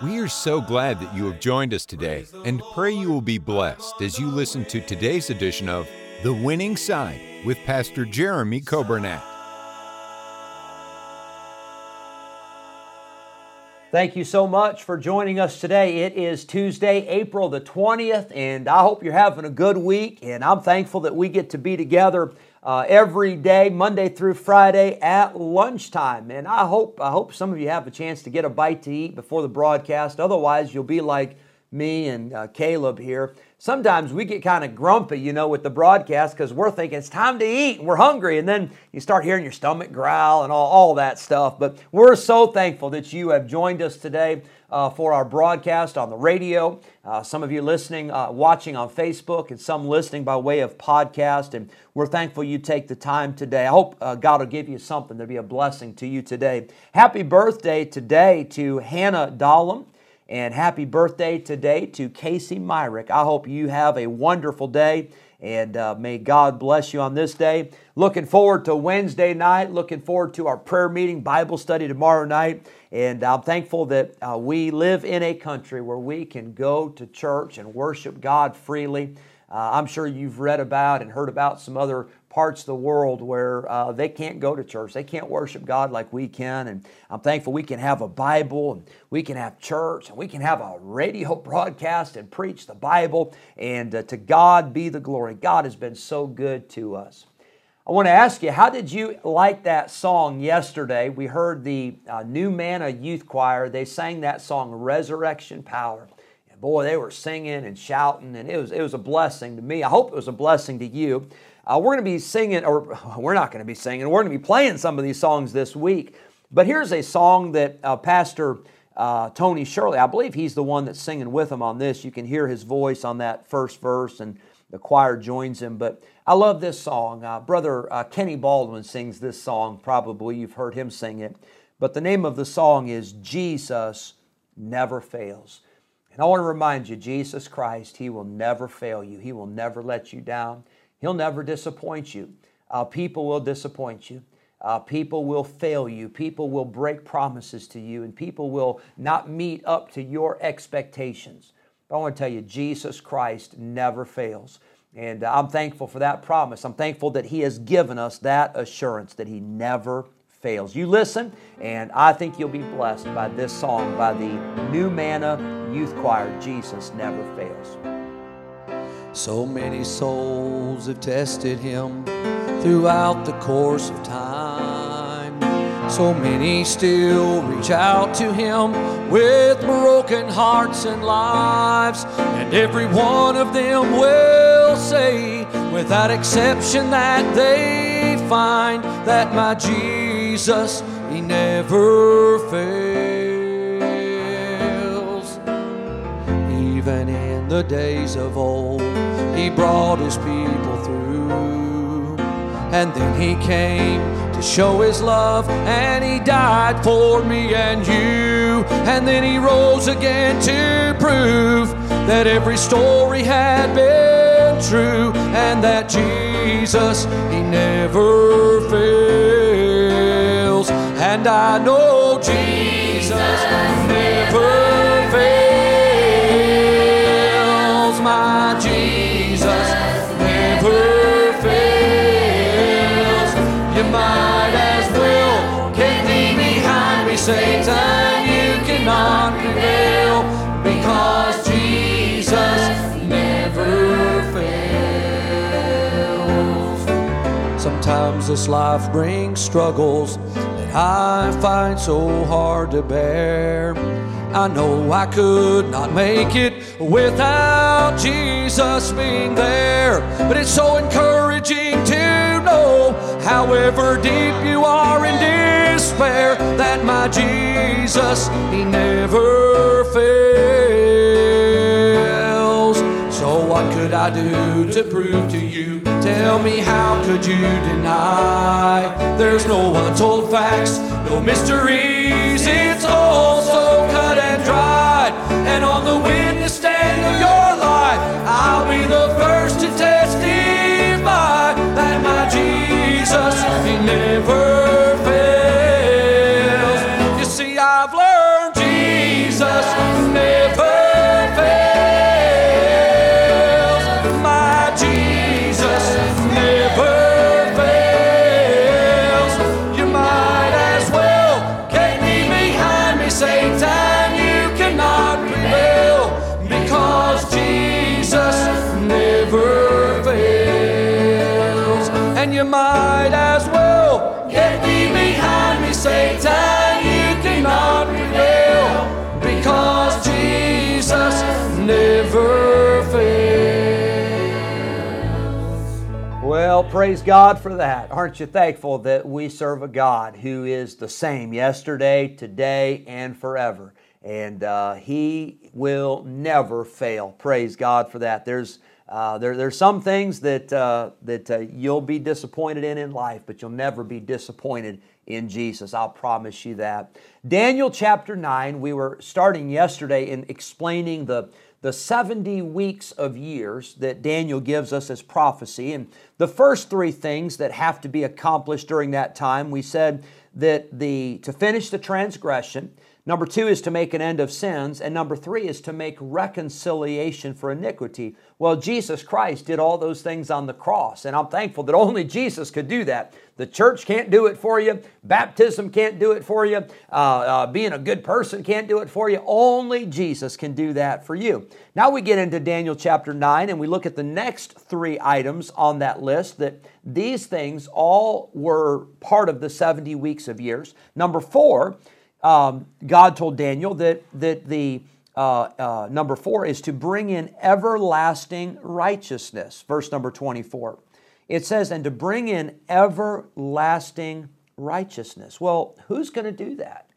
We are so glad that you have joined us today and pray you will be blessed as you listen to today's edition of The Winning Side with Pastor Jeremy Coburnett. Thank you so much for joining us today. It is Tuesday, April the 20th, and I hope you're having a good week. And I'm thankful that we get to be together uh, every day, Monday through Friday at lunchtime. And I hope I hope some of you have a chance to get a bite to eat before the broadcast. Otherwise, you'll be like me and uh, Caleb here. Sometimes we get kind of grumpy, you know, with the broadcast because we're thinking it's time to eat and we're hungry. And then you start hearing your stomach growl and all, all that stuff. But we're so thankful that you have joined us today uh, for our broadcast on the radio. Uh, some of you listening, uh, watching on Facebook, and some listening by way of podcast. And we're thankful you take the time today. I hope uh, God will give you something to be a blessing to you today. Happy birthday today to Hannah Dahlem. And happy birthday today to Casey Myrick. I hope you have a wonderful day and uh, may God bless you on this day. Looking forward to Wednesday night, looking forward to our prayer meeting, Bible study tomorrow night. And I'm thankful that uh, we live in a country where we can go to church and worship God freely. Uh, I'm sure you've read about and heard about some other parts of the world where uh, they can't go to church. They can't worship God like we can. And I'm thankful we can have a Bible and we can have church and we can have a radio broadcast and preach the Bible. And uh, to God be the glory. God has been so good to us. I want to ask you, how did you like that song yesterday? We heard the uh, New Manna Youth Choir. They sang that song, Resurrection Power. And boy, they were singing and shouting, and it was, it was a blessing to me. I hope it was a blessing to you. Uh, we're going to be singing, or we're not going to be singing, we're going to be playing some of these songs this week. But here's a song that uh, Pastor uh, Tony Shirley, I believe he's the one that's singing with him on this. You can hear his voice on that first verse, and the choir joins him. But I love this song. Uh, Brother uh, Kenny Baldwin sings this song, probably. You've heard him sing it. But the name of the song is Jesus Never Fails. And I want to remind you, Jesus Christ, He will never fail you, He will never let you down. He'll never disappoint you. Uh, people will disappoint you. Uh, people will fail you. People will break promises to you, and people will not meet up to your expectations. But I want to tell you, Jesus Christ never fails. And uh, I'm thankful for that promise. I'm thankful that He has given us that assurance that He never fails. You listen, and I think you'll be blessed by this song by the New Manna Youth Choir Jesus Never Fails. So many souls have tested him throughout the course of time. So many still reach out to him with broken hearts and lives. And every one of them will say, without exception, that they find that my Jesus, he never fails. Even in the days of old, he brought his people through. And then he came to show his love, and he died for me and you. And then he rose again to prove that every story had been true, and that Jesus, he never fails. And I know Jesus never this life brings struggles that I find so hard to bear. I know I could not make it without Jesus being there. But it's so encouraging to know, however deep you are in despair, that my Jesus, He never fails. So What could I do to prove to you? Tell me, how could you deny? There's no untold facts, no mysteries. It's all so cut and dried. And on the witness Satan. You cannot prevail because Jesus never fails. Well, praise God for that. Aren't you thankful that we serve a God who is the same yesterday, today, and forever? And uh, He will never fail. Praise God for that. There's uh, there, there's some things that uh, that uh, you'll be disappointed in in life, but you'll never be disappointed in Jesus. I'll promise you that. Daniel chapter nine. We were starting yesterday in explaining the the 70 weeks of years that Daniel gives us as prophecy. And the first three things that have to be accomplished during that time, we said that the to finish the transgression, number two is to make an end of sins, and number three is to make reconciliation for iniquity. Well, Jesus Christ did all those things on the cross, and I'm thankful that only Jesus could do that. The church can't do it for you. Baptism can't do it for you. Uh, uh, being a good person can't do it for you. Only Jesus can do that for you. Now we get into Daniel chapter 9 and we look at the next three items on that list that these things all were part of the 70 weeks of years. Number four, um, God told Daniel that, that the uh, uh, number four is to bring in everlasting righteousness. Verse number 24. It says, and to bring in everlasting righteousness. Well, who's going to do that?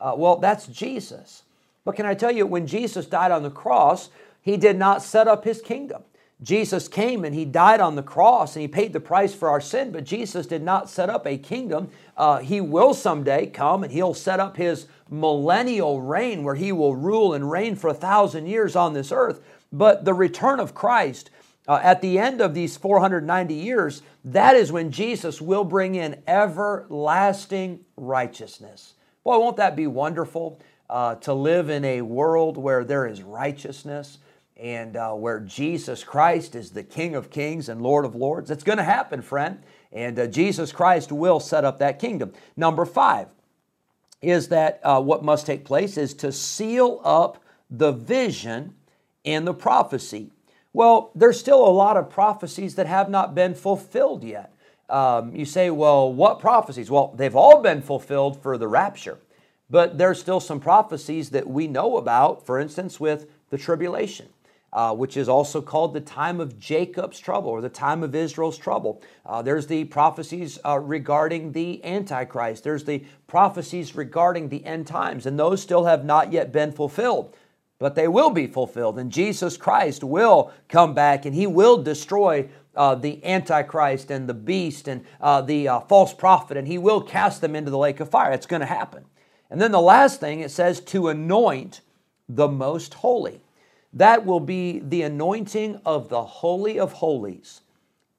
Uh, well, that's Jesus. But can I tell you, when Jesus died on the cross, he did not set up his kingdom. Jesus came and he died on the cross and he paid the price for our sin, but Jesus did not set up a kingdom. Uh, he will someday come and he'll set up his millennial reign where he will rule and reign for a thousand years on this earth. But the return of Christ uh, at the end of these 490 years, that is when Jesus will bring in everlasting righteousness. Boy, won't that be wonderful uh, to live in a world where there is righteousness? And uh, where Jesus Christ is the King of Kings and Lord of Lords. It's going to happen, friend. And uh, Jesus Christ will set up that kingdom. Number five is that uh, what must take place is to seal up the vision and the prophecy. Well, there's still a lot of prophecies that have not been fulfilled yet. Um, you say, well, what prophecies? Well, they've all been fulfilled for the rapture, but there's still some prophecies that we know about, for instance, with the tribulation uh, which is also called the time of Jacob's trouble or the time of Israel's trouble. Uh, there's the prophecies uh, regarding the Antichrist, there's the prophecies regarding the end times, and those still have not yet been fulfilled. But they will be fulfilled, and Jesus Christ will come back and he will destroy uh, the Antichrist and the beast and uh, the uh, false prophet, and he will cast them into the lake of fire. It's going to happen. And then the last thing it says to anoint the most holy. That will be the anointing of the Holy of Holies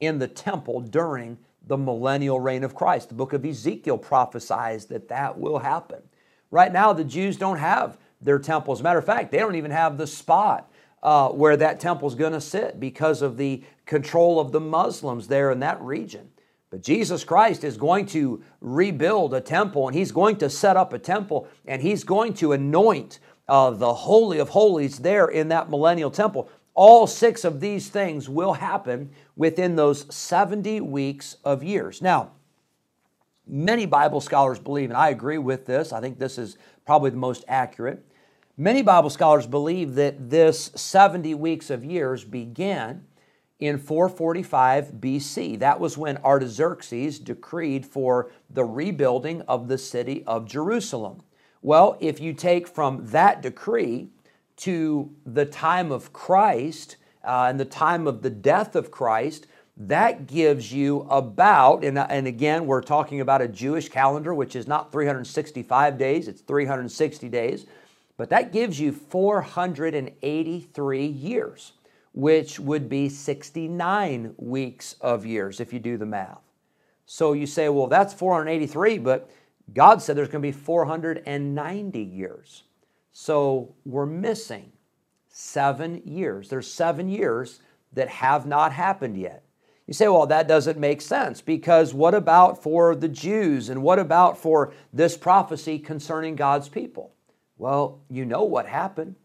in the temple during the millennial reign of Christ. The book of Ezekiel prophesies that that will happen. Right now, the Jews don't have their temple. As a matter of fact, they don't even have the spot uh, where that temple is going to sit because of the control of the Muslims there in that region. But Jesus Christ is going to rebuild a temple and he's going to set up a temple and he's going to anoint uh, the Holy of Holies there in that millennial temple. All six of these things will happen within those 70 weeks of years. Now, many Bible scholars believe, and I agree with this, I think this is probably the most accurate. Many Bible scholars believe that this 70 weeks of years began in 445 BC. That was when Artaxerxes decreed for the rebuilding of the city of Jerusalem. Well, if you take from that decree to the time of Christ uh, and the time of the death of Christ, that gives you about, and, and again, we're talking about a Jewish calendar, which is not 365 days, it's 360 days, but that gives you 483 years, which would be 69 weeks of years if you do the math. So you say, well, that's 483, but God said there's going to be 490 years. So we're missing seven years. There's seven years that have not happened yet. You say, well, that doesn't make sense because what about for the Jews and what about for this prophecy concerning God's people? Well, you know what happened.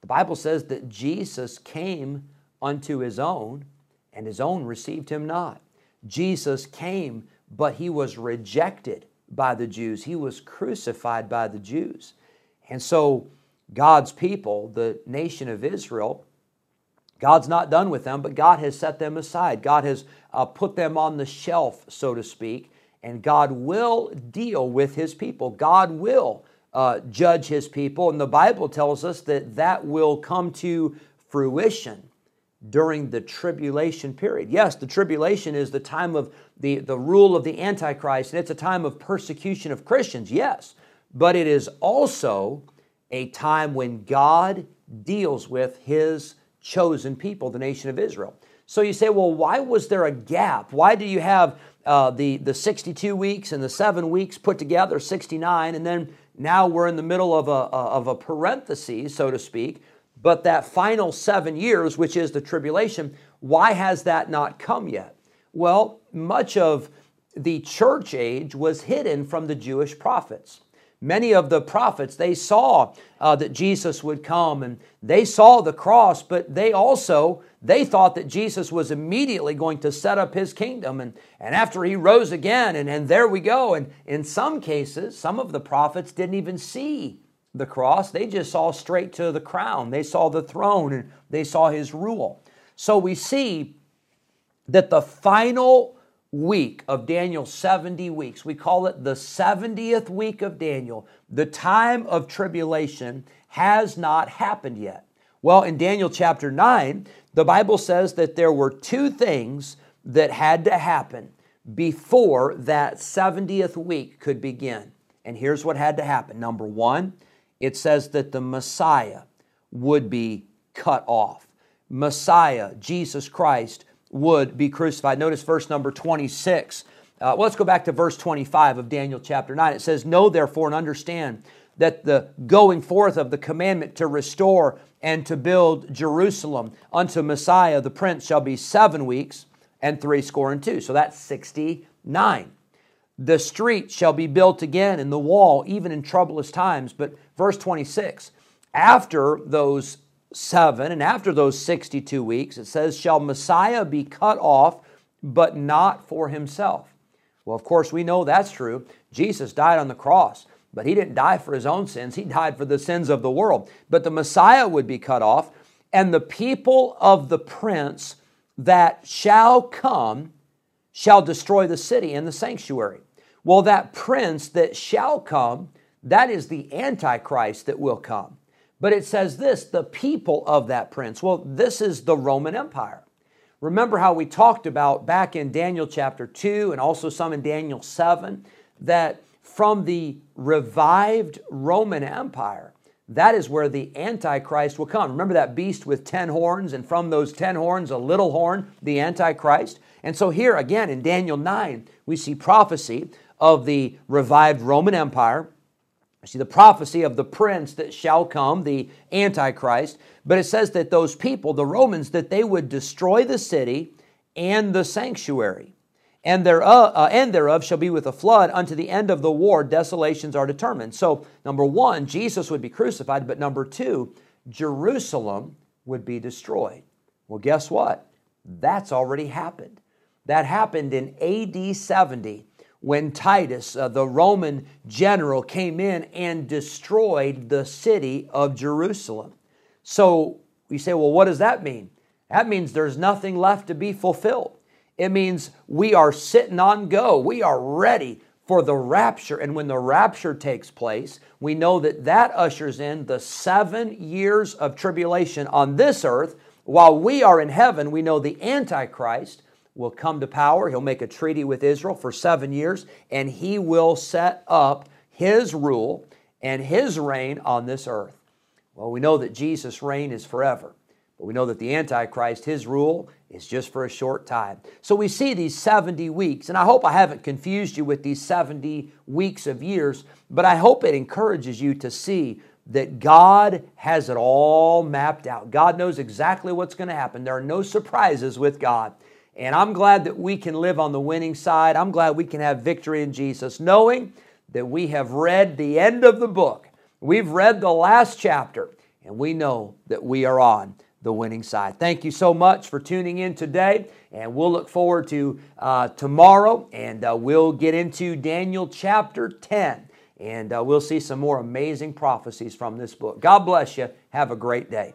The Bible says that Jesus came unto his own, and his own received him not. Jesus came, but he was rejected by the Jews. He was crucified by the Jews. And so, God's people, the nation of Israel, God's not done with them, but God has set them aside. God has uh, put them on the shelf, so to speak, and God will deal with His people. God will uh, judge His people, and the Bible tells us that that will come to fruition during the tribulation period. Yes, the tribulation is the time of the, the rule of the Antichrist, and it's a time of persecution of Christians, yes, but it is also a time when God deals with His chosen people, the nation of Israel. So you say, well, why was there a gap? Why do you have uh, the, the 62 weeks and the seven weeks put together, 69, and then now we're in the middle of a, of a parenthesis, so to speak, but that final seven years, which is the tribulation, why has that not come yet? Well, much of the church age was hidden from the Jewish prophets. Many of the prophets, they saw uh, that Jesus would come and they saw the cross, but they also, they thought that Jesus was immediately going to set up his kingdom. And, and after he rose again, and, and there we go. And in some cases, some of the prophets didn't even see the cross. They just saw straight to the crown. They saw the throne and they saw his rule. So we see that the final week of Daniel's 70 weeks. We call it the 70th week of Daniel. The time of tribulation has not happened yet. Well, in Daniel chapter 9, the Bible says that there were two things that had to happen before that 70th week could begin. And here's what had to happen. Number one, it says that the Messiah would be cut off. Messiah, Jesus Christ, would be crucified. Notice verse number 26. Uh, well, let's go back to verse 25 of Daniel chapter 9. It says, Know therefore and understand that the going forth of the commandment to restore and to build Jerusalem unto Messiah the Prince shall be seven weeks and three score and two. So that's 69. The street shall be built again and the wall, even in troublous times. But verse 26, after those seven, and after those 62 weeks, it says, Shall Messiah be cut off, but not for himself? Well, of course, we know that's true. Jesus died on the cross, but he didn't die for his own sins, he died for the sins of the world. But the Messiah would be cut off, and the people of the prince that shall come shall destroy the city and the sanctuary. Well, that prince that shall come, that is the Antichrist that will come. But it says this the people of that prince. Well, this is the Roman Empire. Remember how we talked about back in Daniel chapter 2 and also some in Daniel 7 that from the revived Roman Empire, that is where the Antichrist will come. Remember that beast with 10 horns, and from those 10 horns, a little horn, the Antichrist? And so here again in Daniel 9, we see prophecy of the revived Roman Empire see the prophecy of the prince that shall come, the Antichrist. But it says that those people, the Romans, that they would destroy the city and the sanctuary. And thereof, uh, and thereof shall be with a flood unto the end of the war, desolations are determined. So, number one, Jesus would be crucified, but number two, Jerusalem would be destroyed. Well, guess what? That's already happened. That happened in AD 70 when Titus, uh, the Roman general, came in and destroyed the city of Jerusalem. So we say, well, what does that mean? That means there's nothing left to be fulfilled. It means we are sitting on go. We are ready for the rapture. And when the rapture takes place, we know that that ushers in the seven years of tribulation on this earth while we are in heaven, we know the Antichrist will come to power. He'll make a treaty with Israel for seven years, and he will set up his rule and his reign on this earth. Well, we know that Jesus' reign is forever, but we know that the Antichrist, his rule, is just for a short time. So we see these 70 weeks, and I hope I haven't confused you with these 70 weeks of years, but I hope it encourages you to see that God has it all mapped out. God knows exactly what's going to happen. There are no surprises with God. And I'm glad that we can live on the winning side. I'm glad we can have victory in Jesus, knowing that we have read the end of the book. We've read the last chapter, and we know that we are on the winning side. Thank you so much for tuning in today, and we'll look forward to uh, tomorrow, and uh, we'll get into Daniel chapter 10, and uh, we'll see some more amazing prophecies from this book. God bless you. Have a great day.